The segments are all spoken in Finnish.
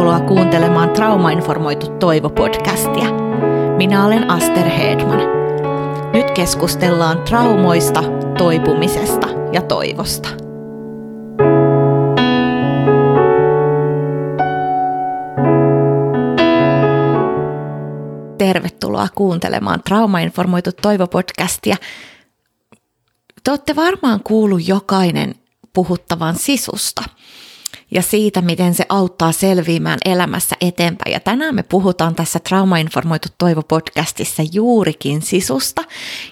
tervetuloa kuuntelemaan Traumainformoitu Toivo-podcastia. Minä olen Aster Hedman. Nyt keskustellaan traumoista, toipumisesta ja toivosta. Tervetuloa kuuntelemaan Traumainformoitu Toivo-podcastia. Te olette varmaan kuullut jokainen puhuttavan sisusta – ja siitä, miten se auttaa selviämään elämässä eteenpäin. Ja tänään me puhutaan tässä Traumainformoitu Toivo-podcastissa juurikin sisusta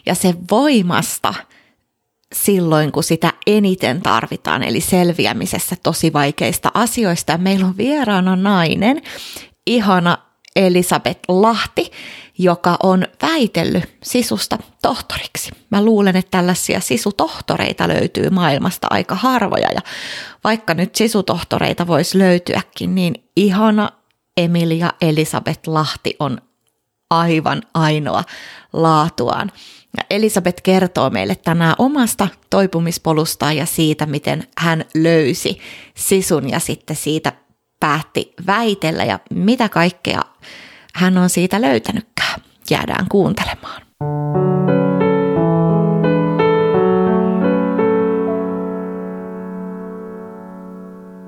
ja sen voimasta silloin, kun sitä eniten tarvitaan, eli selviämisessä tosi vaikeista asioista. Ja meillä on vieraana nainen, ihana Elisabeth Lahti, joka on väitellyt sisusta tohtoriksi. Mä luulen, että tällaisia sisutohtoreita löytyy maailmasta aika harvoja ja vaikka nyt sisutohtoreita voisi löytyäkin, niin ihana Emilia Elisabeth Lahti on aivan ainoa laatuaan. Ja Elisabeth kertoo meille tänään omasta toipumispolustaan ja siitä, miten hän löysi sisun ja sitten siitä päätti väitellä ja mitä kaikkea hän on siitä löytänytkään. Jäädään kuuntelemaan.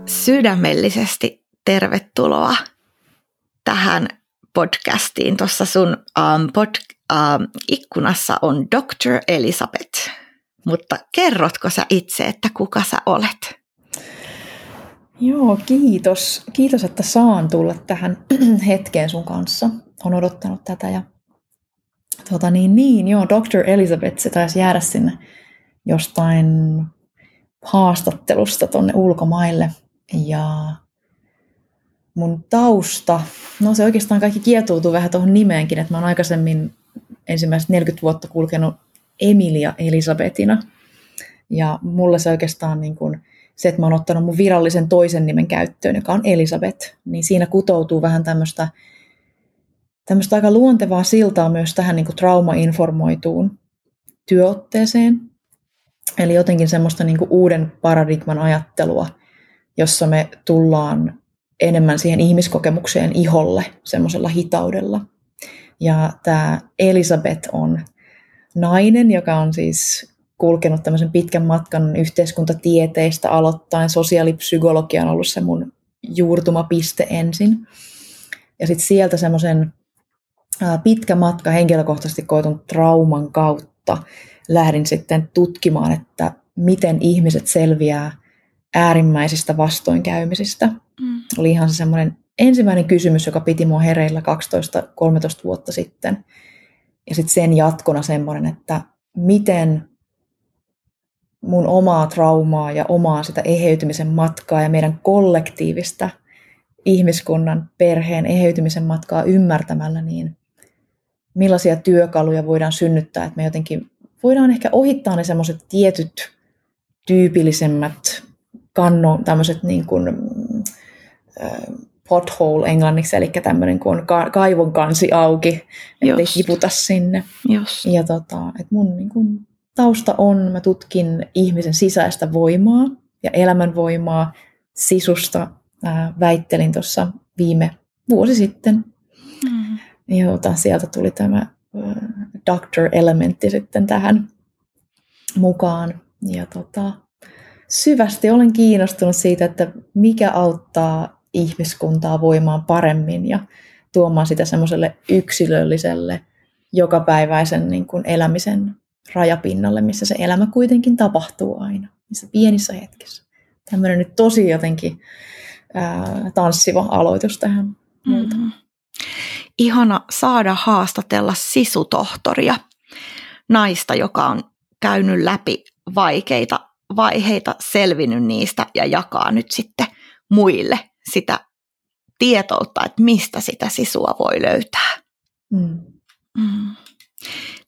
Sydämellisesti tervetuloa tähän podcastiin. Tuossa sun um, pod, um, ikkunassa on Dr. Elisabeth, mutta kerrotko sä itse, että kuka sä olet? Joo, kiitos. Kiitos, että saan tulla tähän hetkeen sun kanssa. Olen odottanut tätä ja tota niin, niin, joo, Dr. Elizabeth, se taisi jäädä sinne jostain haastattelusta tonne ulkomaille. Ja mun tausta, no se oikeastaan kaikki kietoutuu vähän tuohon nimeenkin, että mä oon aikaisemmin ensimmäiset 40 vuotta kulkenut Emilia Elisabetina. Ja mulle se oikeastaan niin kuin se, että mä oon ottanut mun virallisen toisen nimen käyttöön, joka on Elisabeth, niin siinä kutoutuu vähän tämmöistä tämmöistä aika luontevaa siltaa myös tähän niin kuin traumainformoituun työotteeseen. Eli jotenkin semmoista niin kuin uuden paradigman ajattelua, jossa me tullaan enemmän siihen ihmiskokemukseen iholle semmoisella hitaudella. Ja tämä Elisabeth on nainen, joka on siis kulkenut tämmöisen pitkän matkan yhteiskuntatieteistä aloittain. Sosiaalipsykologia on ollut se mun juurtumapiste ensin. Ja sitten sieltä semmoisen pitkä matka henkilökohtaisesti koetun trauman kautta lähdin sitten tutkimaan, että miten ihmiset selviää äärimmäisistä vastoinkäymisistä. Mm. Oli ihan se semmoinen ensimmäinen kysymys, joka piti mua hereillä 12-13 vuotta sitten. Ja sitten sen jatkona semmoinen, että miten mun omaa traumaa ja omaa sitä eheytymisen matkaa ja meidän kollektiivista ihmiskunnan, perheen eheytymisen matkaa ymmärtämällä, niin millaisia työkaluja voidaan synnyttää, että me jotenkin voidaan ehkä ohittaa ne semmoiset tietyt tyypillisemmät kannon, tämmöiset niin kuin, äh, pothole englanniksi, eli tämmöinen kuin on ka- kaivon kansi auki, ettei kiputa sinne. Just. Ja tota, että mun niin kuin, tausta on, mä tutkin ihmisen sisäistä voimaa ja elämänvoimaa sisusta. Ää, väittelin tuossa viime vuosi sitten. Mm. Jota, sieltä tuli tämä Doctor-elementti sitten tähän mukaan. Ja tota, syvästi olen kiinnostunut siitä, että mikä auttaa ihmiskuntaa voimaan paremmin ja tuomaan sitä semmoiselle yksilölliselle, jokapäiväisen niin kuin elämisen rajapinnalle, missä se elämä kuitenkin tapahtuu aina, missä pienissä hetkissä. Tämmöinen nyt tosi jotenkin ää, tanssiva aloitus tähän Mm-hmm. Ihana saada haastatella sisutohtoria, naista, joka on käynyt läpi vaikeita vaiheita, selvinnyt niistä ja jakaa nyt sitten muille sitä tietoutta, että mistä sitä sisua voi löytää. Mm. Mm.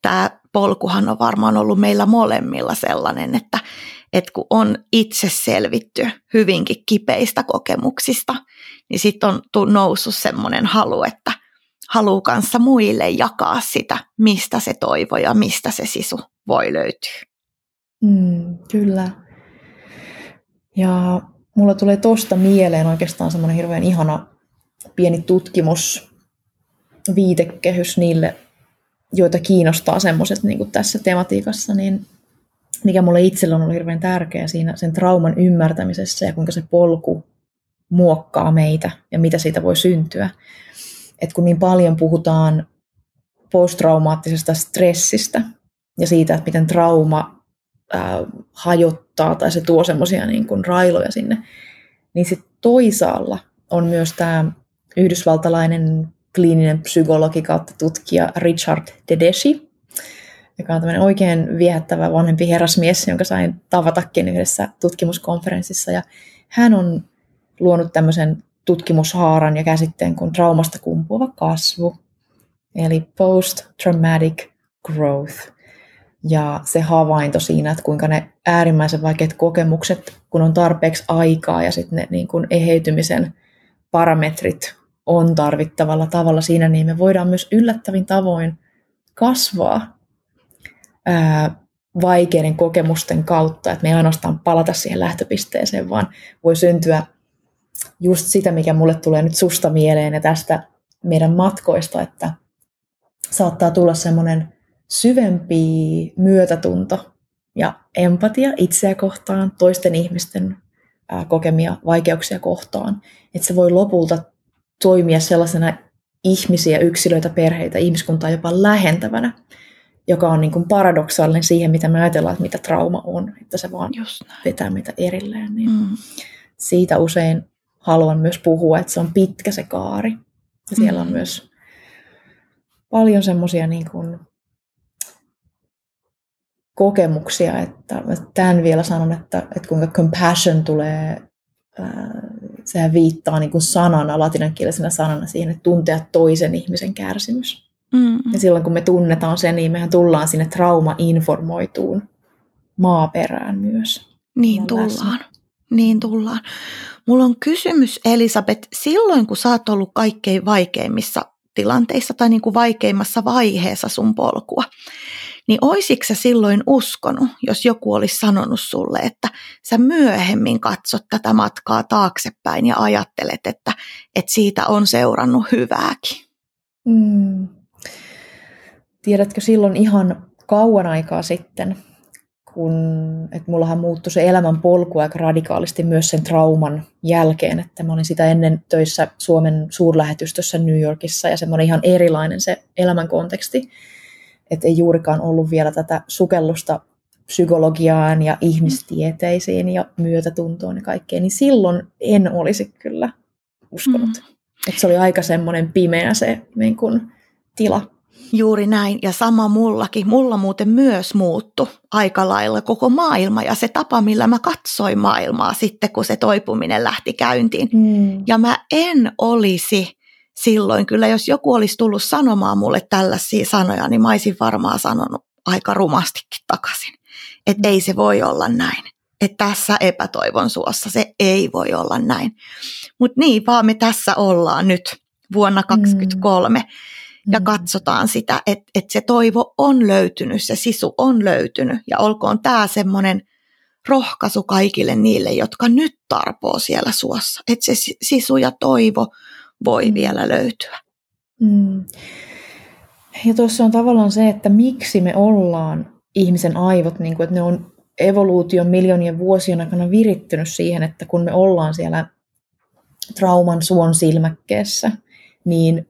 Tämä polkuhan on varmaan ollut meillä molemmilla sellainen, että, että kun on itse selvitty hyvinkin kipeistä kokemuksista, niin sitten on noussut semmoinen halu, että haluaa kanssa muille jakaa sitä, mistä se toivo ja mistä se sisu voi löytyä. Mm, kyllä. Ja mulla tulee tosta mieleen oikeastaan semmoinen hirveän ihana pieni tutkimus, viitekehys niille, joita kiinnostaa semmoiset niin tässä tematiikassa, niin mikä mulle itsellä on ollut hirveän tärkeä siinä sen trauman ymmärtämisessä ja kuinka se polku muokkaa meitä ja mitä siitä voi syntyä. Et kun niin paljon puhutaan posttraumaattisesta stressistä ja siitä, että miten trauma ää, hajottaa tai se tuo semmoisia niin railoja sinne, niin sitten toisaalla on myös tämä yhdysvaltalainen kliininen psykologi kautta tutkija Richard Dedeshi, joka on tämmöinen oikein viehättävä vanhempi herrasmies, jonka sain tavatakin yhdessä tutkimuskonferenssissa. Ja hän on luonut tämmöisen tutkimushaaran ja käsitteen kuin traumasta kumpuava kasvu, eli post-traumatic growth. Ja se havainto siinä, että kuinka ne äärimmäisen vaikeat kokemukset, kun on tarpeeksi aikaa ja sitten ne niin kuin eheytymisen parametrit on tarvittavalla tavalla siinä, niin me voidaan myös yllättävin tavoin kasvaa ää, vaikeiden kokemusten kautta, että me ei ainoastaan palata siihen lähtöpisteeseen, vaan voi syntyä just sitä, mikä mulle tulee nyt susta mieleen ja tästä meidän matkoista, että saattaa tulla semmoinen syvempi myötätunto ja empatia itseä kohtaan, toisten ihmisten kokemia vaikeuksia kohtaan. Että se voi lopulta toimia sellaisena ihmisiä, yksilöitä, perheitä, ihmiskuntaa jopa lähentävänä, joka on niin kuin paradoksaalinen siihen, mitä me ajatellaan, että mitä trauma on, että se vaan vetää meitä erilleen. Niin mm. Siitä usein haluan myös puhua, että se on pitkä se kaari. Ja siellä on mm. myös paljon semmoisia niin kuin kokemuksia, että tämän vielä sanon, että, että kuinka compassion tulee, sehän viittaa niin kuin sanana, latinankielisenä sanana siihen, että tuntea toisen ihmisen kärsimys. Mm. Ja silloin kun me tunnetaan se, niin mehän tullaan sinne trauma-informoituun maaperään myös. Niin tullaan. Läsnä. Niin tullaan. Mulla on kysymys, Elisabeth, silloin kun sä oot ollut kaikkein vaikeimmissa tilanteissa tai niin kuin vaikeimmassa vaiheessa sun polkua, niin oisitko sä silloin uskonut, jos joku olisi sanonut sulle, että sä myöhemmin katsot tätä matkaa taaksepäin ja ajattelet, että, että siitä on seurannut hyvääkin? Mm. Tiedätkö silloin ihan kauan aikaa sitten, kun, että mullahan muuttui se elämän polku aika radikaalisti myös sen trauman jälkeen, että mä olin sitä ennen töissä Suomen suurlähetystössä New Yorkissa ja semmoinen ihan erilainen se elämän konteksti, että ei juurikaan ollut vielä tätä sukellusta psykologiaan ja ihmistieteisiin ja myötätuntoon ja kaikkeen, niin silloin en olisi kyllä uskonut. Mm. Että se oli aika semmoinen pimeä se niin kun, tila. Juuri näin, ja sama mullakin. Mulla muuten myös muuttu aika lailla koko maailma ja se tapa, millä mä katsoin maailmaa sitten, kun se toipuminen lähti käyntiin. Mm. Ja mä en olisi silloin, kyllä jos joku olisi tullut sanomaan mulle tällaisia sanoja, niin mä olisin varmaan sanonut aika rumastikin takaisin. Että ei se voi olla näin. Että tässä epätoivon suossa se ei voi olla näin. Mutta niin, vaan me tässä ollaan nyt vuonna 2023. Mm ja mm. katsotaan sitä, että, että se toivo on löytynyt, se sisu on löytynyt ja olkoon tämä semmoinen rohkaisu kaikille niille, jotka nyt tarpoo siellä suossa, että se sisu ja toivo voi mm. vielä löytyä. Mm. Ja tuossa on tavallaan se, että miksi me ollaan ihmisen aivot, niin kuin, että ne on evoluution miljoonien vuosien aikana virittynyt siihen, että kun me ollaan siellä trauman suon silmäkkeessä, niin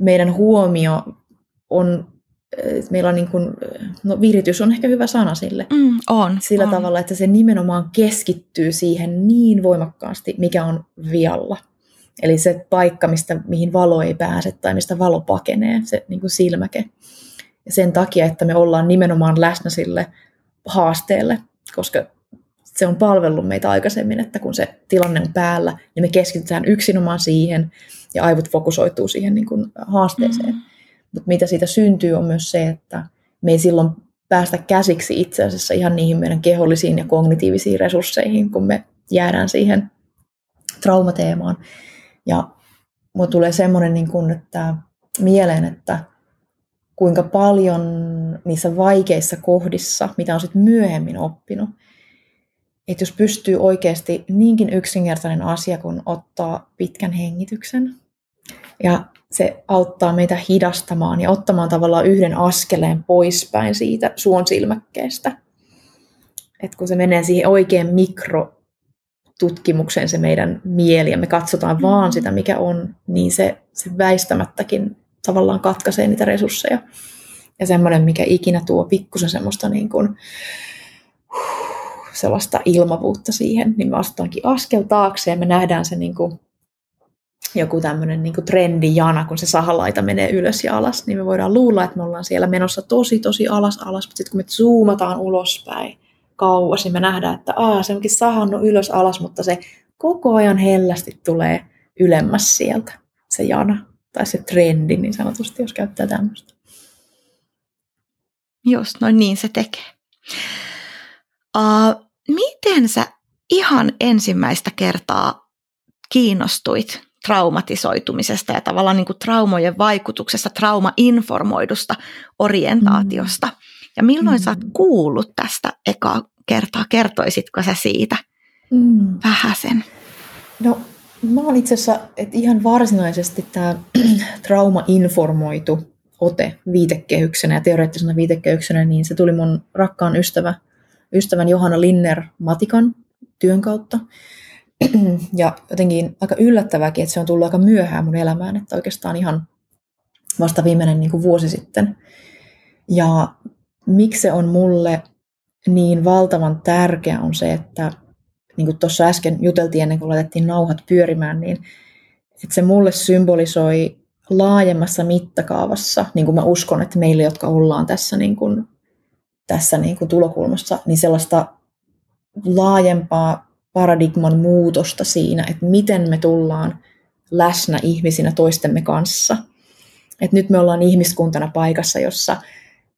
meidän huomio on, meillä on niin kuin, no viritys on ehkä hyvä sana sille. Mm, on. Sillä on. tavalla, että se nimenomaan keskittyy siihen niin voimakkaasti, mikä on vialla. Eli se paikka, mistä, mihin valo ei pääse tai mistä valo pakenee, se niin kuin silmäke. Ja sen takia, että me ollaan nimenomaan läsnä sille haasteelle, koska se on palvellut meitä aikaisemmin, että kun se tilanne on päällä, niin me keskitytään yksinomaan siihen ja aivot fokusoituu siihen niin kuin haasteeseen. Mm. Mutta mitä siitä syntyy on myös se, että me ei silloin päästä käsiksi itse asiassa ihan niihin meidän kehollisiin ja kognitiivisiin resursseihin, kun me jäädään siihen traumateemaan. Ja mulla tulee semmoinen niin kuin, että mieleen, että kuinka paljon niissä vaikeissa kohdissa, mitä on sitten myöhemmin oppinut, että jos pystyy oikeasti niinkin yksinkertainen asia kuin ottaa pitkän hengityksen ja se auttaa meitä hidastamaan ja ottamaan tavallaan yhden askeleen poispäin siitä suon silmäkkeestä. Et kun se menee siihen oikein mikrotutkimukseen se meidän mieli ja me katsotaan mm. vaan sitä, mikä on, niin se, se väistämättäkin tavallaan katkaisee niitä resursseja. Ja semmoinen, mikä ikinä tuo pikkusen semmoista niin kuin, sellaista ilmavuutta siihen, niin me astutaankin askel taakse ja me nähdään se niin kuin joku tämmöinen niin trendijana, kun se sahalaita menee ylös ja alas, niin me voidaan luulla, että me ollaan siellä menossa tosi, tosi alas, alas, mutta sitten kun me zoomataan ulospäin kauas, niin me nähdään, että Aa, se onkin sahannut ylös, alas, mutta se koko ajan hellästi tulee ylemmäs sieltä, se jana, tai se trendi niin sanotusti, jos käyttää tämmöistä. Just, noin niin se tekee. Uh, miten sä ihan ensimmäistä kertaa kiinnostuit traumatisoitumisesta ja tavallaan niin kuin traumojen vaikutuksesta, traumainformoidusta orientaatiosta. Mm. Ja milloin mm. sä oot kuullut tästä ekaa kertaa? Kertoisitko sä siitä mm. vähäsen? No mä oon itse asiassa, että ihan varsinaisesti tämä traumainformoitu ote viitekehyksenä ja teoreettisena viitekehyksenä, niin se tuli mun rakkaan ystävä, ystävän Johanna Linner Matikan työn kautta. ja jotenkin aika yllättävääkin, että se on tullut aika myöhään mun elämään, että oikeastaan ihan vasta viimeinen niin kuin vuosi sitten. Ja miksi se on mulle niin valtavan tärkeä on se, että niin kuin tuossa äsken juteltiin ennen kuin laitettiin nauhat pyörimään, niin että se mulle symbolisoi laajemmassa mittakaavassa, niin kuin mä uskon, että meille, jotka ollaan tässä, niin kuin, tässä niin kuin tulokulmassa, niin sellaista laajempaa paradigman muutosta siinä, että miten me tullaan läsnä ihmisinä toistemme kanssa. Et nyt me ollaan ihmiskuntana paikassa, jossa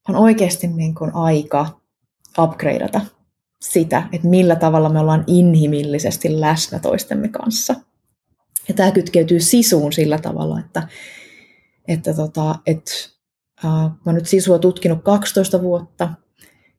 on oikeasti niin kuin aika upgradeata sitä, että millä tavalla me ollaan inhimillisesti läsnä toistemme kanssa. Ja tämä kytkeytyy sisuun sillä tavalla, että, että, tota, että äh, mä nyt sisua tutkinut 12 vuotta,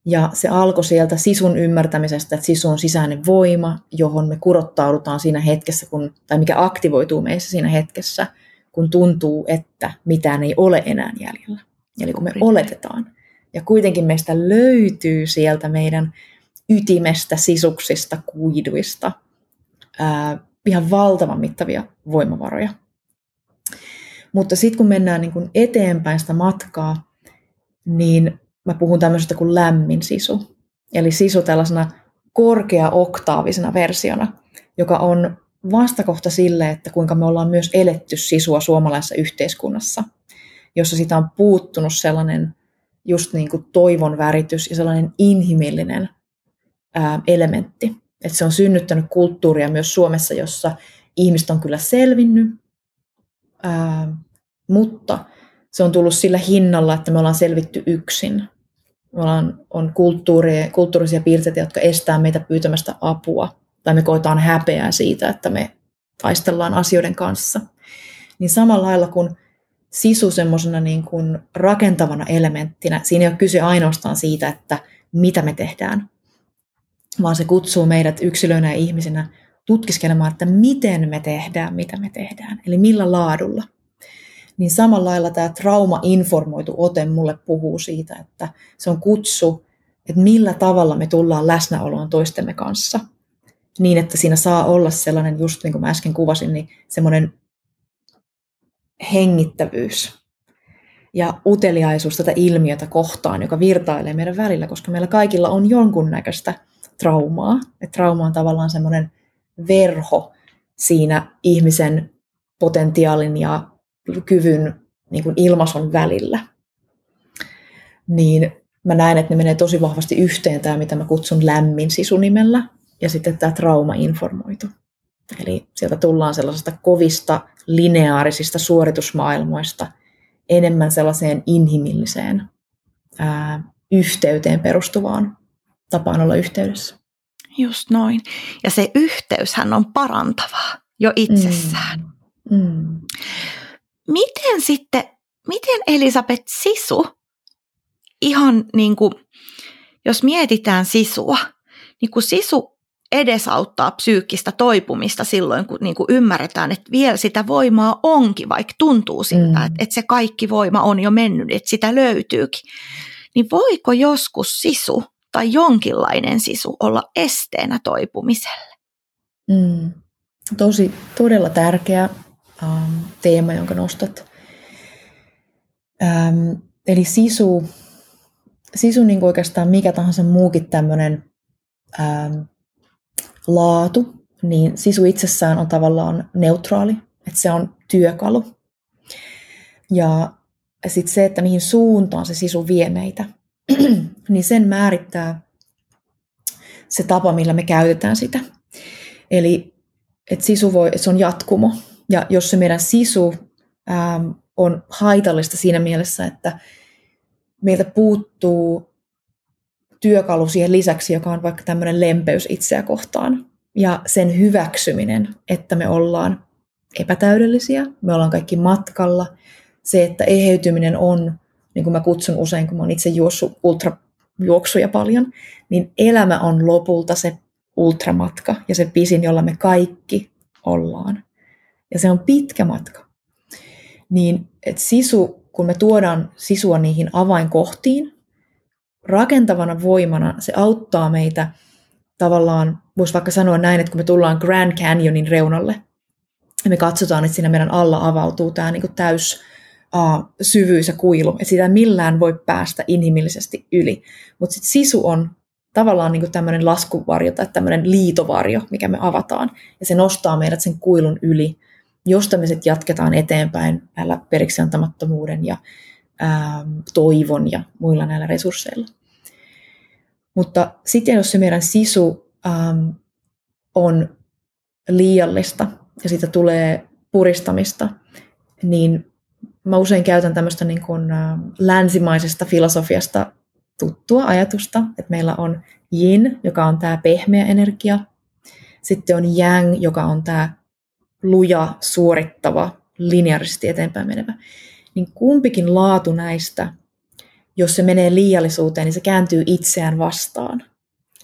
ja se alkoi sieltä sisun ymmärtämisestä, että sisu on sisäinen voima, johon me kurottaudutaan siinä hetkessä, kun, tai mikä aktivoituu meissä siinä hetkessä, kun tuntuu, että mitään ei ole enää jäljellä. Eli kun me oletetaan. Ja kuitenkin meistä löytyy sieltä meidän ytimestä, sisuksista, kuiduista ää, ihan valtavan mittavia voimavaroja. Mutta sitten kun mennään niin kun eteenpäin sitä matkaa, niin mä puhun tämmöisestä kuin lämmin sisu. Eli sisu tällaisena korkea-oktaavisena versiona, joka on vastakohta sille, että kuinka me ollaan myös eletty sisua suomalaisessa yhteiskunnassa, jossa sitä on puuttunut sellainen just niin kuin toivon väritys ja sellainen inhimillinen ää, elementti. Että se on synnyttänyt kulttuuria myös Suomessa, jossa ihmiset on kyllä selvinnyt, ää, mutta se on tullut sillä hinnalla, että me ollaan selvitty yksin. Me ollaan, on kulttuuria, kulttuurisia piirteitä, jotka estää meitä pyytämästä apua, tai me koetaan häpeää siitä, että me taistellaan asioiden kanssa. Niin samalla lailla kuin sisu semmoisena niin kuin rakentavana elementtinä, siinä ei ole kyse ainoastaan siitä, että mitä me tehdään, vaan se kutsuu meidät yksilöinä ja ihmisinä tutkiskelemaan, että miten me tehdään, mitä me tehdään, eli millä laadulla niin samalla lailla tämä trauma-informoitu ote mulle puhuu siitä, että se on kutsu, että millä tavalla me tullaan läsnäoloon toistemme kanssa. Niin, että siinä saa olla sellainen, just niin kuin mä äsken kuvasin, niin semmoinen hengittävyys ja uteliaisuus tätä ilmiötä kohtaan, joka virtailee meidän välillä, koska meillä kaikilla on jonkunnäköistä traumaa. että trauma on tavallaan semmoinen verho siinä ihmisen potentiaalin ja kyvyn niin kuin ilmaisun välillä. Niin mä näen, että ne menee tosi vahvasti yhteen tämä, mitä mä kutsun lämmin sisunimellä, ja sitten tämä trauma-informoitu. Eli sieltä tullaan sellaisesta kovista lineaarisista suoritusmaailmoista enemmän sellaiseen inhimilliseen ää, yhteyteen perustuvaan tapaan olla yhteydessä. Just noin. Ja se yhteyshän on parantavaa jo itsessään. Mm. Mm miten sitten, miten Elisabeth sisu, ihan niin kuin, jos mietitään sisua, niin kun sisu edesauttaa psyykkistä toipumista silloin, kun niin kuin ymmärretään, että vielä sitä voimaa onkin, vaikka tuntuu siltä, mm. että, että se kaikki voima on jo mennyt, että sitä löytyykin. Niin voiko joskus sisu tai jonkinlainen sisu olla esteenä toipumiselle? Mm. Tosi, todella tärkeä ähm, teema, jonka nostat. Ähm, eli sisu, sisu niin kuin oikeastaan mikä tahansa muukin tämmöinen ähm, laatu, niin sisu itsessään on tavallaan neutraali, että se on työkalu. Ja sitten se, että mihin suuntaan se sisu vie meitä, niin sen määrittää se tapa, millä me käytetään sitä. Eli että sisu voi, se on jatkumo. Ja jos se meidän sisu ähm, on haitallista siinä mielessä, että meiltä puuttuu työkalu siihen lisäksi, joka on vaikka tämmöinen lempeys itseä kohtaan ja sen hyväksyminen, että me ollaan epätäydellisiä, me ollaan kaikki matkalla. Se, että eheytyminen on, niin kuin mä kutsun usein, kun mä oon itse juossut ultrajuoksuja paljon, niin elämä on lopulta se ultramatka ja se pisin, jolla me kaikki ollaan. Ja se on pitkä matka. Niin, että sisu, kun me tuodaan sisua niihin avainkohtiin, rakentavana voimana se auttaa meitä tavallaan, voisi vaikka sanoa näin, että kun me tullaan Grand Canyonin reunalle, ja me katsotaan, että siinä meidän alla avautuu tämä niin kuin täys uh, syvyys ja kuilu, että sitä millään voi päästä inhimillisesti yli. Mutta sitten sisu on tavallaan niin tämmöinen laskuvarjo tai tämmöinen liitovarjo, mikä me avataan, ja se nostaa meidät sen kuilun yli, josta me sitten jatketaan eteenpäin näillä periksiantamattomuuden ja ähm, toivon ja muilla näillä resursseilla. Mutta sitten jos se meidän sisu ähm, on liiallista ja siitä tulee puristamista, niin mä usein käytän tämmöistä niin kuin, äh, länsimaisesta filosofiasta tuttua ajatusta, että meillä on yin, joka on tämä pehmeä energia, sitten on yang, joka on tämä luja, suorittava, lineaarisesti eteenpäin menevä niin kumpikin laatu näistä, jos se menee liiallisuuteen, niin se kääntyy itseään vastaan.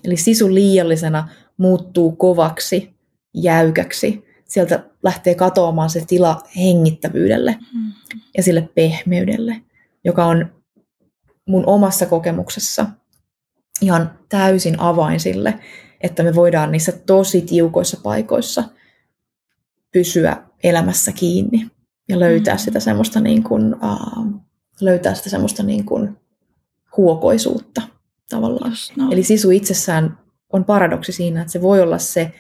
Eli sisu liiallisena muuttuu kovaksi, jäykäksi. Sieltä lähtee katoamaan se tila hengittävyydelle mm. ja sille pehmeydelle, joka on mun omassa kokemuksessa ihan täysin avain sille, että me voidaan niissä tosi tiukoissa paikoissa pysyä elämässä kiinni ja löytää mm. sitä semmoista niin kuin, uh, löytää sitä semmoista niin kuin huokoisuutta tavallaan. no. Eli sisu itsessään on paradoksi siinä, että se voi olla se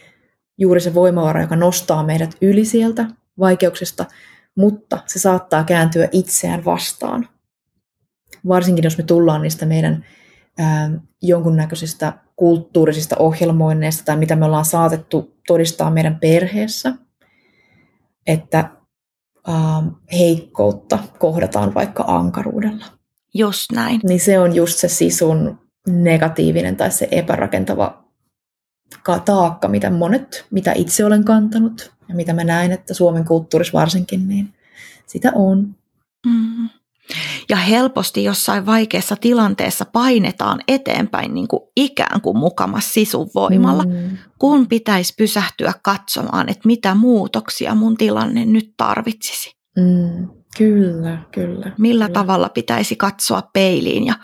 juuri se voimavara, joka nostaa meidät yli sieltä vaikeuksista, mutta se saattaa kääntyä itseään vastaan. Varsinkin jos me tullaan niistä meidän ää, jonkunnäköisistä kulttuurisista ohjelmoinneista tai mitä me ollaan saatettu todistaa meidän perheessä, että ähm, heikkoutta kohdataan vaikka ankaruudella. Just näin. Niin se on just se sisun negatiivinen tai se epärakentava taakka, mitä monet, mitä itse olen kantanut ja mitä mä näen, että Suomen kulttuurissa varsinkin, niin sitä on. Mm. Ja helposti jossain vaikeassa tilanteessa painetaan eteenpäin niin kuin ikään kuin mukamas sisun voimalla, mm. kun pitäisi pysähtyä katsomaan, että mitä muutoksia mun tilanne nyt tarvitsisi. Mm. Kyllä, kyllä. Millä kyllä. tavalla pitäisi katsoa peiliin ja,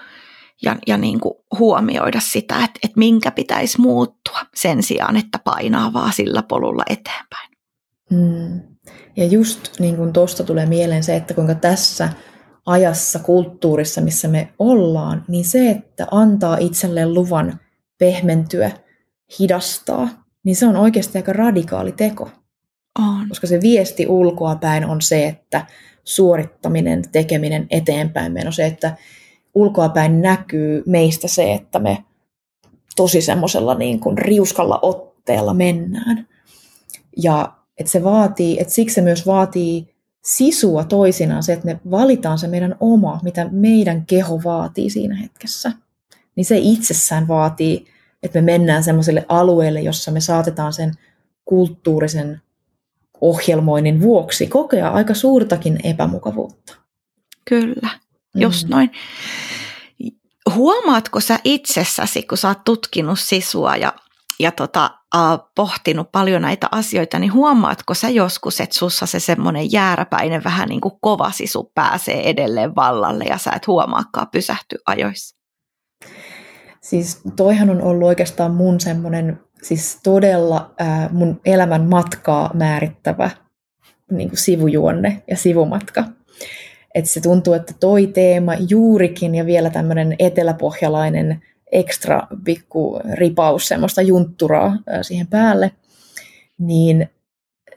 ja, ja niin kuin huomioida sitä, että, että minkä pitäisi muuttua sen sijaan, että painaa vaan sillä polulla eteenpäin. Mm. Ja just niin kuin tuosta tulee mieleen se, että kuinka tässä – ajassa, kulttuurissa, missä me ollaan, niin se, että antaa itselleen luvan pehmentyä, hidastaa, niin se on oikeasti aika radikaali teko. On. Koska se viesti ulkoa päin on se, että suorittaminen, tekeminen, eteenpäin meno, se, että ulkoa päin näkyy meistä se, että me tosi semmoisella niin kuin riuskalla otteella mennään. Ja että se vaatii, että siksi se myös vaatii sisua toisinaan se, että me valitaan se meidän oma, mitä meidän keho vaatii siinä hetkessä. Niin se itsessään vaatii, että me mennään semmoiselle alueelle, jossa me saatetaan sen kulttuurisen ohjelmoinnin vuoksi kokea aika suurtakin epämukavuutta. Kyllä, just mm. noin. Huomaatko sä itsessäsi, kun sä oot tutkinut sisua ja, ja tota, pohtinut paljon näitä asioita, niin huomaatko sä joskus, että sussa se semmoinen jääräpäinen vähän niin kuin kova sisu pääsee edelleen vallalle ja sä et huomaakaan pysähty ajoissa? Siis toihan on ollut oikeastaan mun semmoinen siis todella ää, mun elämän matkaa määrittävä niin kuin sivujuonne ja sivumatka. Että se tuntuu, että toi teema juurikin ja vielä tämmöinen eteläpohjalainen ekstra pikku ripaus, semmoista juntturaa siihen päälle, niin,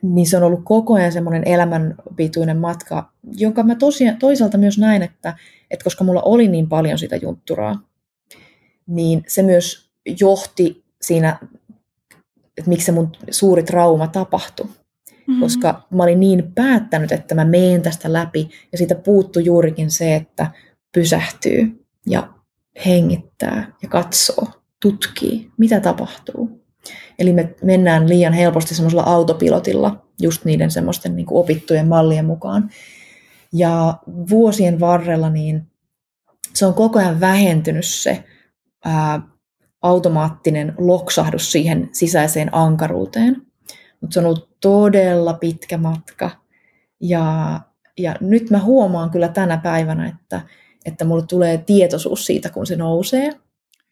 niin se on ollut koko ajan semmoinen elämänpituinen matka, jonka mä tosiaan, toisaalta myös näin, että, että koska mulla oli niin paljon sitä juntturaa, niin se myös johti siinä, että miksi se mun suuri trauma tapahtui. Mm-hmm. Koska mä olin niin päättänyt, että mä meen tästä läpi, ja siitä puuttu juurikin se, että pysähtyy ja hengittää ja katsoo, tutkii, mitä tapahtuu. Eli me mennään liian helposti semmoisella autopilotilla just niiden semmoisten niin opittujen mallien mukaan. Ja vuosien varrella niin se on koko ajan vähentynyt se ää, automaattinen loksahdus siihen sisäiseen ankaruuteen. Mutta se on ollut todella pitkä matka. Ja, ja nyt mä huomaan kyllä tänä päivänä, että, että mulle tulee tietoisuus siitä, kun se nousee.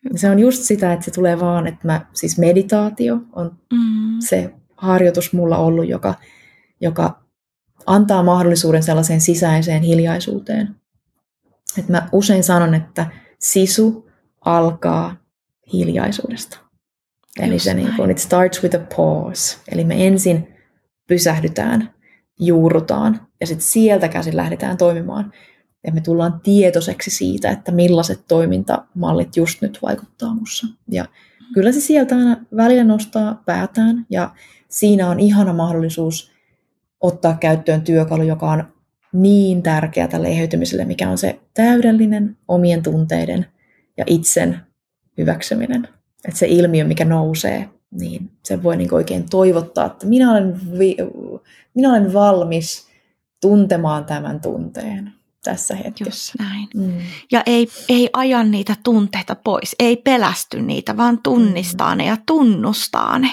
Ja se on just sitä, että se tulee vaan, että mä, siis meditaatio on mm. se harjoitus mulla ollut, joka, joka antaa mahdollisuuden sellaiseen sisäiseen hiljaisuuteen. Et mä usein sanon, että sisu alkaa hiljaisuudesta. Eli se niin kuin, it starts with a pause. Eli me ensin pysähdytään, juurrutaan ja sitten sieltä käsin lähdetään toimimaan. Ja me tullaan tietoiseksi siitä, että millaiset toimintamallit just nyt vaikuttaa mussa. Ja kyllä se sieltä aina välillä nostaa päätään ja siinä on ihana mahdollisuus ottaa käyttöön työkalu, joka on niin tärkeä tälle eheytymiselle, mikä on se täydellinen omien tunteiden ja itsen hyväksyminen. Että se ilmiö, mikä nousee, niin se voi niin oikein toivottaa, että minä olen, vi- minä olen valmis tuntemaan tämän tunteen tässä hetkessä. Just näin. Mm. Ja ei, ei aja niitä tunteita pois, ei pelästy niitä, vaan tunnistaa mm. ne ja tunnustaa ne.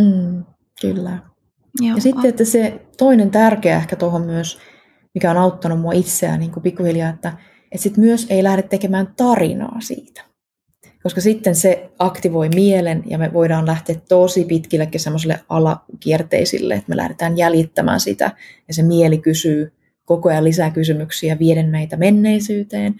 Mm, kyllä. Joo. Ja sitten, että se toinen tärkeä ehkä tuohon myös, mikä on auttanut mua itseään niin kuin pikkuhiljaa, että, että sit myös ei lähde tekemään tarinaa siitä koska sitten se aktivoi mielen ja me voidaan lähteä tosi pitkillekin semmoiselle alakierteisille, että me lähdetään jäljittämään sitä ja se mieli kysyy koko ajan lisää kysymyksiä, vieden meitä menneisyyteen,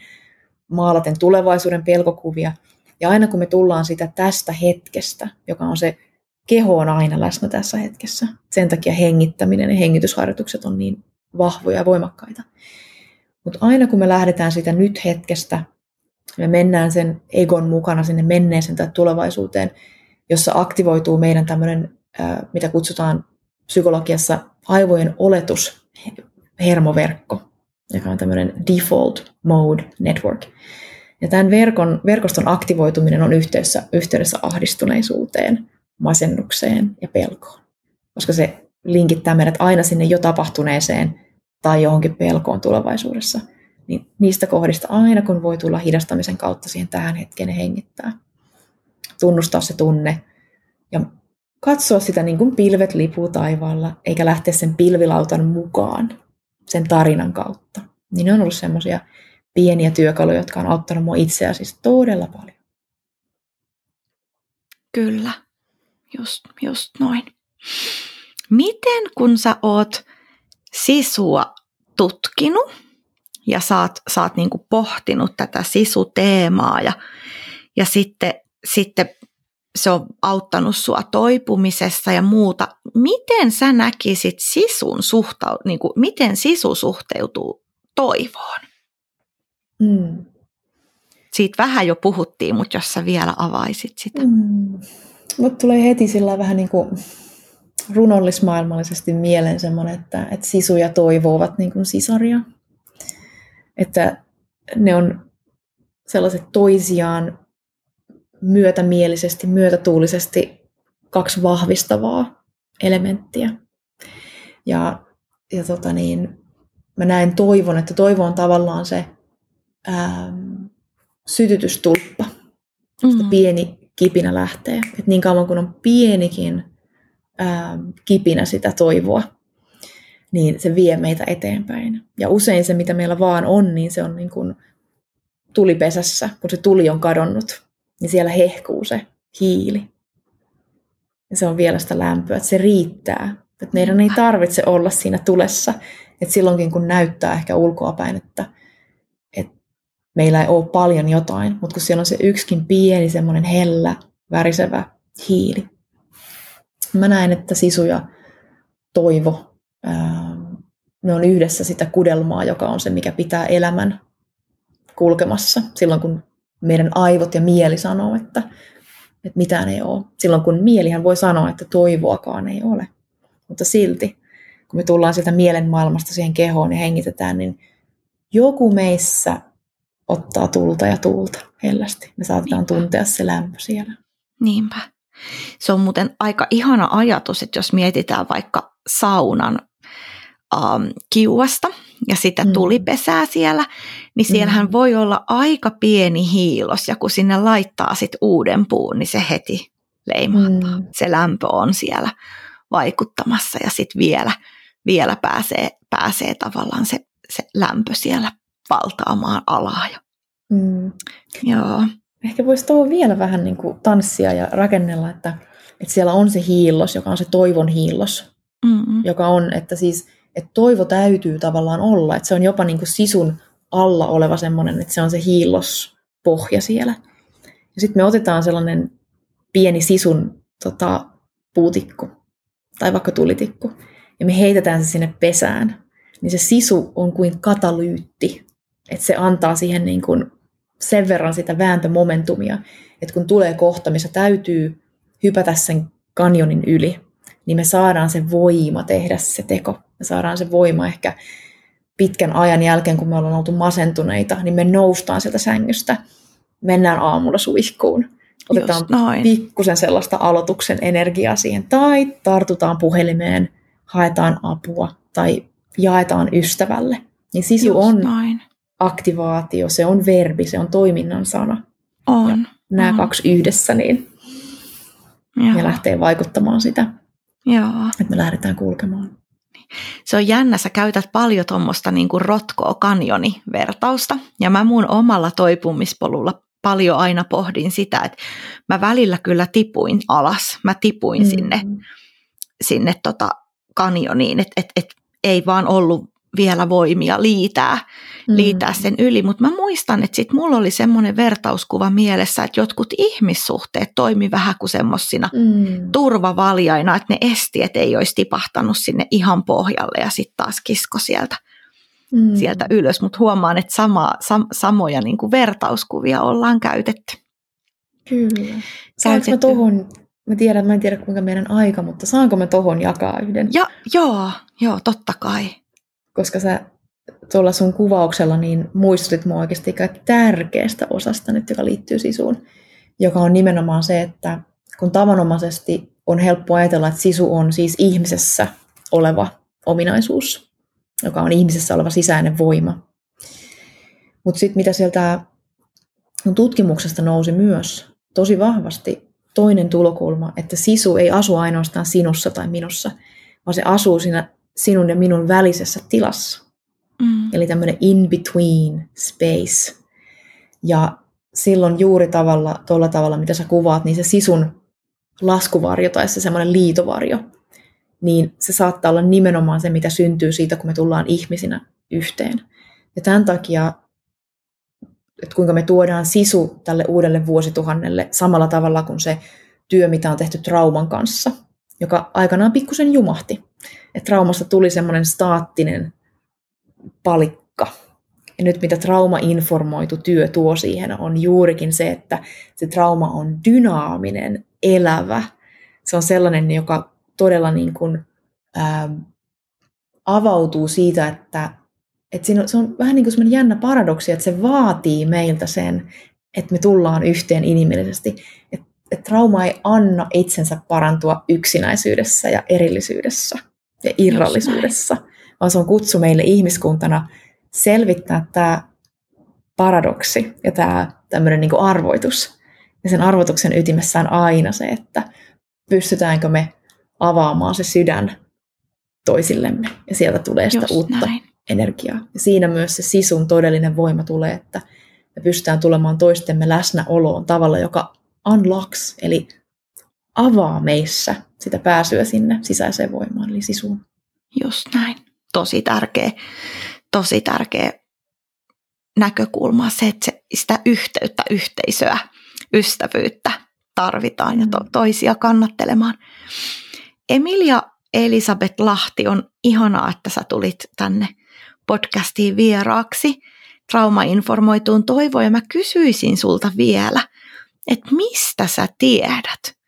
maalaten tulevaisuuden pelkokuvia. Ja aina kun me tullaan sitä tästä hetkestä, joka on se keho on aina läsnä tässä hetkessä. Sen takia hengittäminen ja hengitysharjoitukset on niin vahvoja ja voimakkaita. Mutta aina kun me lähdetään sitä nyt hetkestä me mennään sen egon mukana sinne menneeseen tai tulevaisuuteen, jossa aktivoituu meidän tämmöinen, mitä kutsutaan psykologiassa aivojen oletus hermoverkko, joka on tämmöinen default mode network. Ja tämän verkon, verkoston aktivoituminen on yhteydessä, yhteydessä ahdistuneisuuteen, masennukseen ja pelkoon, koska se linkittää meidät aina sinne jo tapahtuneeseen tai johonkin pelkoon tulevaisuudessa – niin niistä kohdista aina kun voi tulla hidastamisen kautta siihen tähän hetkeen hengittää. Tunnustaa se tunne ja katsoa sitä niin kuin pilvet lipuu taivaalla, eikä lähteä sen pilvilautan mukaan sen tarinan kautta. Niin ne on ollut semmoisia pieniä työkaluja, jotka on auttanut mua itseä siis todella paljon. Kyllä, just, just noin. Miten kun sä oot sisua tutkinut, ja sä oot niin kuin pohtinut tätä sisuteemaa ja, ja sitten, sitten se on auttanut sua toipumisessa ja muuta. Miten sä näkisit sisun suhtau, niin kuin, miten sisu suhteutuu toivoon? Mm. Siitä vähän jo puhuttiin, mutta jos sä vielä avaisit sitä. Mm. Mut tulee heti sillä vähän niin kuin runollismaailmallisesti mieleen semmoinen, että, että sisu ja toivo ovat niin kuin sisaria että ne on sellaiset toisiaan myötämielisesti, myötätuulisesti kaksi vahvistavaa elementtiä. Ja, ja tota niin, mä näen toivon, että toivo on tavallaan se ää, sytytystulppa. Mm. Pieni kipinä lähtee. Et niin kauan kun on pienikin ää, kipinä sitä toivoa, niin se vie meitä eteenpäin. Ja usein se, mitä meillä vaan on, niin se on niin kuin tulipesässä, kun se tuli on kadonnut, niin siellä hehkuu se hiili. Ja se on vielä sitä lämpöä, että se riittää. Että meidän ei tarvitse olla siinä tulessa. Että silloinkin, kun näyttää ehkä ulkoapäin, että, että meillä ei ole paljon jotain, mutta kun siellä on se yksikin pieni semmoinen hellä, värisevä hiili. Mä näen, että sisu ja toivo, ne on yhdessä sitä kudelmaa, joka on se, mikä pitää elämän kulkemassa silloin, kun meidän aivot ja mieli sanoo, että, että mitään ei ole. Silloin, kun mielihän voi sanoa, että toivoakaan ei ole. Mutta silti, kun me tullaan sieltä mielen maailmasta siihen kehoon ja hengitetään, niin joku meissä ottaa tulta ja tuulta hellästi. Me saatetaan Niinpä. tuntea se lämpö siellä. Niinpä. Se on muuten aika ihana ajatus, että jos mietitään vaikka saunan ähm, kiuasta ja sitä mm. tulipesää siellä, niin siellähän mm. voi olla aika pieni hiilos ja kun sinne laittaa sit uuden puun, niin se heti leimahtaa. Mm. Se lämpö on siellä vaikuttamassa ja sitten vielä, vielä pääsee, pääsee tavallaan se, se lämpö siellä valtaamaan alaa. Mm. Joo. Ehkä voisi tuohon vielä vähän niin kuin tanssia ja rakennella, että, että siellä on se hiillos, joka on se toivon hiillos, mm-hmm. joka on, että siis että toivo täytyy tavallaan olla, että se on jopa niin kuin sisun alla oleva semmoinen, että se on se hiillospohja siellä. Ja sitten me otetaan sellainen pieni sisun tota, puutikku tai vaikka tulitikku, ja me heitetään se sinne pesään, niin se sisu on kuin katalyytti, että se antaa siihen niin kuin sen verran sitä vääntömomentumia, että kun tulee kohta, missä täytyy hypätä sen kanjonin yli, niin me saadaan se voima tehdä se teko. Me saadaan se voima ehkä pitkän ajan jälkeen, kun me ollaan oltu masentuneita, niin me noustaan sieltä sängystä, mennään aamulla suihkuun, otetaan pikkusen sellaista aloituksen energiaa siihen, tai tartutaan puhelimeen, haetaan apua, tai jaetaan ystävälle. Niin sisu Just on noin. aktivaatio, se on verbi, se on toiminnan sana. On. Ja nämä on. kaksi yhdessä, niin Joo. ja lähtee vaikuttamaan sitä, Joo. että me lähdetään kulkemaan. Se on jännä, sä käytät paljon tuommoista niin rotkoa kanjoni-vertausta, ja mä mun omalla toipumispolulla paljon aina pohdin sitä, että mä välillä kyllä tipuin alas, mä tipuin mm. sinne, sinne tota kanjoniin, että et, et ei vaan ollut vielä voimia liitää, mm. liitää sen yli, mutta mä muistan, että sit mulla oli semmoinen vertauskuva mielessä, että jotkut ihmissuhteet toimi vähän kuin semmoisina mm. turvavaljaina, että ne esti, että ei olisi tipahtanut sinne ihan pohjalle ja sitten taas kisko sieltä, mm. sieltä ylös, mutta huomaan, että sama, sam, samoja niin kuin vertauskuvia ollaan käytetty. Kyllä. Saanko mä tohon, mä tiedän, mä en tiedä kuinka meidän aika, mutta saanko me tohon jakaa yhden? Ja, joo, joo, totta kai koska sä tuolla sun kuvauksella niin muistutit mua oikeasti tärkeästä osasta nyt, joka liittyy sisuun, joka on nimenomaan se, että kun tavanomaisesti on helppo ajatella, että sisu on siis ihmisessä oleva ominaisuus, joka on ihmisessä oleva sisäinen voima. Mutta sitten mitä sieltä tutkimuksesta nousi myös tosi vahvasti toinen tulokulma, että sisu ei asu ainoastaan sinussa tai minussa, vaan se asuu siinä sinun ja minun välisessä tilassa. Mm. Eli tämmöinen in-between space. Ja silloin juuri tavalla, tuolla tavalla, mitä sä kuvaat, niin se sisun laskuvarjo tai se semmoinen liitovarjo, niin se saattaa olla nimenomaan se, mitä syntyy siitä, kun me tullaan ihmisinä yhteen. Ja tämän takia, että kuinka me tuodaan sisu tälle uudelle vuosituhannelle samalla tavalla kuin se työ, mitä on tehty trauman kanssa, joka aikanaan pikkusen jumahti että traumasta tuli semmoinen staattinen palikka. Ja nyt mitä trauma-informoitu työ tuo siihen on juurikin se, että se trauma on dynaaminen, elävä. Se on sellainen, joka todella niin kuin, ää, avautuu siitä, että, että siinä on, se on vähän niin kuin semmoinen jännä paradoksi, että se vaatii meiltä sen, että me tullaan yhteen inhimillisesti. Että, että trauma ei anna itsensä parantua yksinäisyydessä ja erillisyydessä ja irrallisuudessa, vaan se on kutsu meille ihmiskuntana selvittää tämä paradoksi ja tämä tämmöinen niin arvoitus, Ja sen arvotuksen ytimessä on aina se, että pystytäänkö me avaamaan se sydän toisillemme. Ja sieltä tulee sitä Just uutta näin. energiaa. Ja siinä myös se sisun todellinen voima tulee, että me pystytään tulemaan toistemme läsnäoloon tavalla, joka unlocks, eli avaa meissä sitä pääsyä sinne sisäiseen voimaan, eli sisuun. Just näin. Tosi tärkeä, tosi tärkeä näkökulma se, että se, sitä yhteyttä, yhteisöä, ystävyyttä tarvitaan ja to, mm. toisia kannattelemaan. Emilia Elisabeth Lahti, on ihanaa, että sä tulit tänne podcastiin vieraaksi traumainformoituun toivoon ja mä kysyisin sulta vielä, että mistä sä tiedät,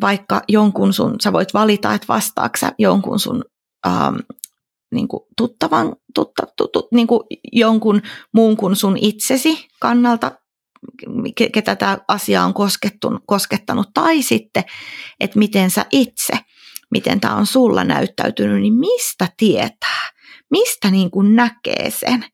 vaikka jonkun sun, sä voit valita, että vastaaksä jonkun sun ähm, niin kuin tuttavan, tutta, tut, niin kuin jonkun muun kuin sun itsesi kannalta, ketä tämä asia on koskettanut, tai sitten, että miten sä itse, miten tämä on sulla näyttäytynyt, niin mistä tietää, mistä niin kuin näkee sen,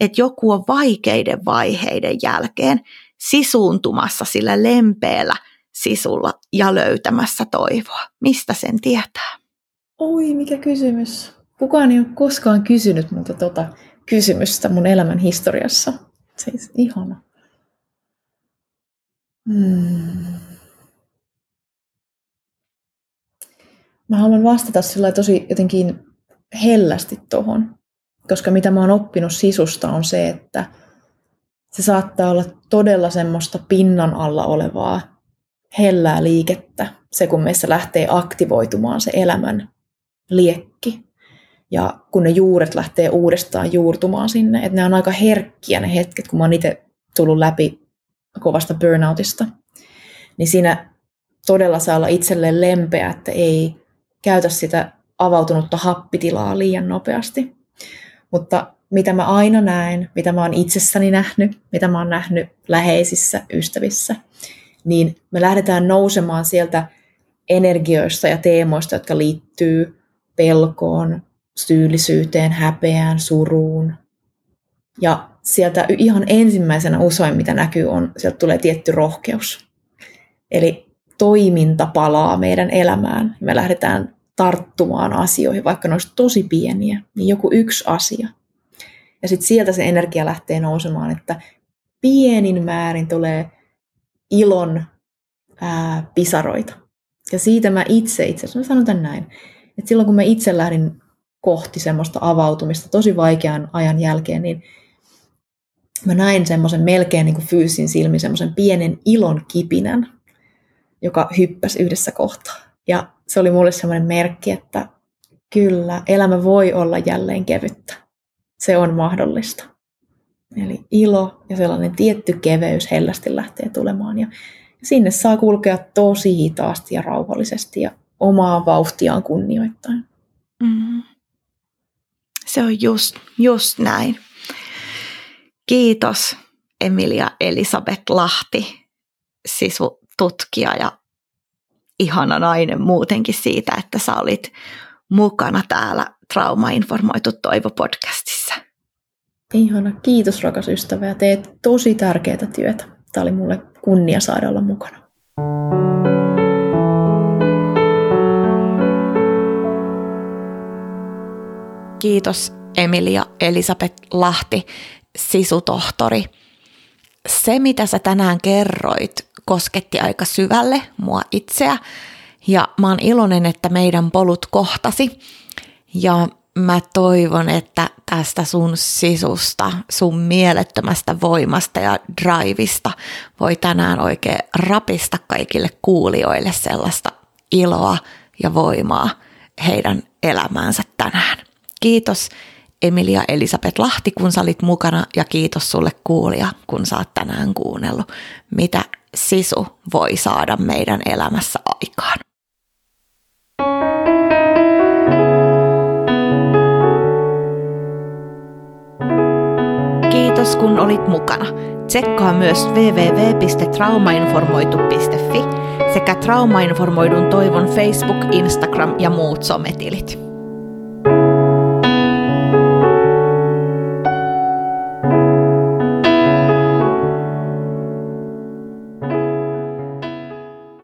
että joku on vaikeiden vaiheiden jälkeen sisuuntumassa sillä lempeällä sisulla ja löytämässä toivoa. Mistä sen tietää? Oi, mikä kysymys. Kukaan ei ole koskaan kysynyt multa tota kysymystä mun elämän historiassa. Siis ihana. Hmm. Mä haluan vastata sillä tosi jotenkin hellästi tuohon, koska mitä mä oon oppinut sisusta on se, että se saattaa olla todella semmoista pinnan alla olevaa hellää liikettä, se kun meissä lähtee aktivoitumaan se elämän liekki. Ja kun ne juuret lähtee uudestaan juurtumaan sinne, että ne on aika herkkiä ne hetket, kun mä oon itse tullut läpi kovasta burnoutista, niin siinä todella saa olla itselleen lempeä, että ei käytä sitä avautunutta happitilaa liian nopeasti. Mutta mitä mä aina näen, mitä mä oon itsessäni nähnyt, mitä mä oon nähnyt läheisissä ystävissä, niin me lähdetään nousemaan sieltä energioista ja teemoista, jotka liittyy pelkoon, syyllisyyteen, häpeään, suruun. Ja sieltä ihan ensimmäisenä usein, mitä näkyy, on, sieltä tulee tietty rohkeus. Eli toiminta palaa meidän elämään. Me lähdetään tarttumaan asioihin, vaikka ne tosi pieniä, niin joku yksi asia. Ja sitten sieltä se energia lähtee nousemaan, että pienin määrin tulee ilon ää, pisaroita. Ja siitä mä itse, itse asiassa mä sanon tämän näin, että silloin kun mä itse lähdin kohti semmoista avautumista tosi vaikean ajan jälkeen, niin mä näin semmoisen melkein niin fyysin silmin semmoisen pienen ilon kipinän, joka hyppäsi yhdessä kohtaa. Ja se oli mulle semmoinen merkki, että kyllä, elämä voi olla jälleen kevyttä. Se on mahdollista. Eli ilo ja sellainen tietty keveys hellästi lähtee tulemaan. Ja sinne saa kulkea tosi hitaasti ja rauhallisesti ja omaa vauhtiaan kunnioittain. Mm. Se on just, just näin. Kiitos Emilia Elisabeth Lahti, sisututkija ja ihana nainen muutenkin siitä, että sä olit mukana täällä Trauma-informoitu Toivo-podcastissa. Ihana, kiitos rakas ystävä ja teet tosi tärkeää työtä. Tämä oli mulle kunnia saada olla mukana. Kiitos Emilia Elisabeth Lahti, sisutohtori. Se, mitä sä tänään kerroit, kosketti aika syvälle mua itseä ja mä oon iloinen, että meidän polut kohtasi ja mä toivon, että tästä sun sisusta, sun mielettömästä voimasta ja drivista voi tänään oikein rapista kaikille kuulijoille sellaista iloa ja voimaa heidän elämäänsä tänään. Kiitos Emilia Elisabeth Lahti, kun sä olit mukana ja kiitos sulle kuulija, kun sä oot tänään kuunnellut, mitä sisu voi saada meidän elämässä aikaan. Kiitos kun olit mukana. Tsekkaa myös www.traumainformoitu.fi sekä Traumainformoidun toivon Facebook, Instagram ja muut sometilit.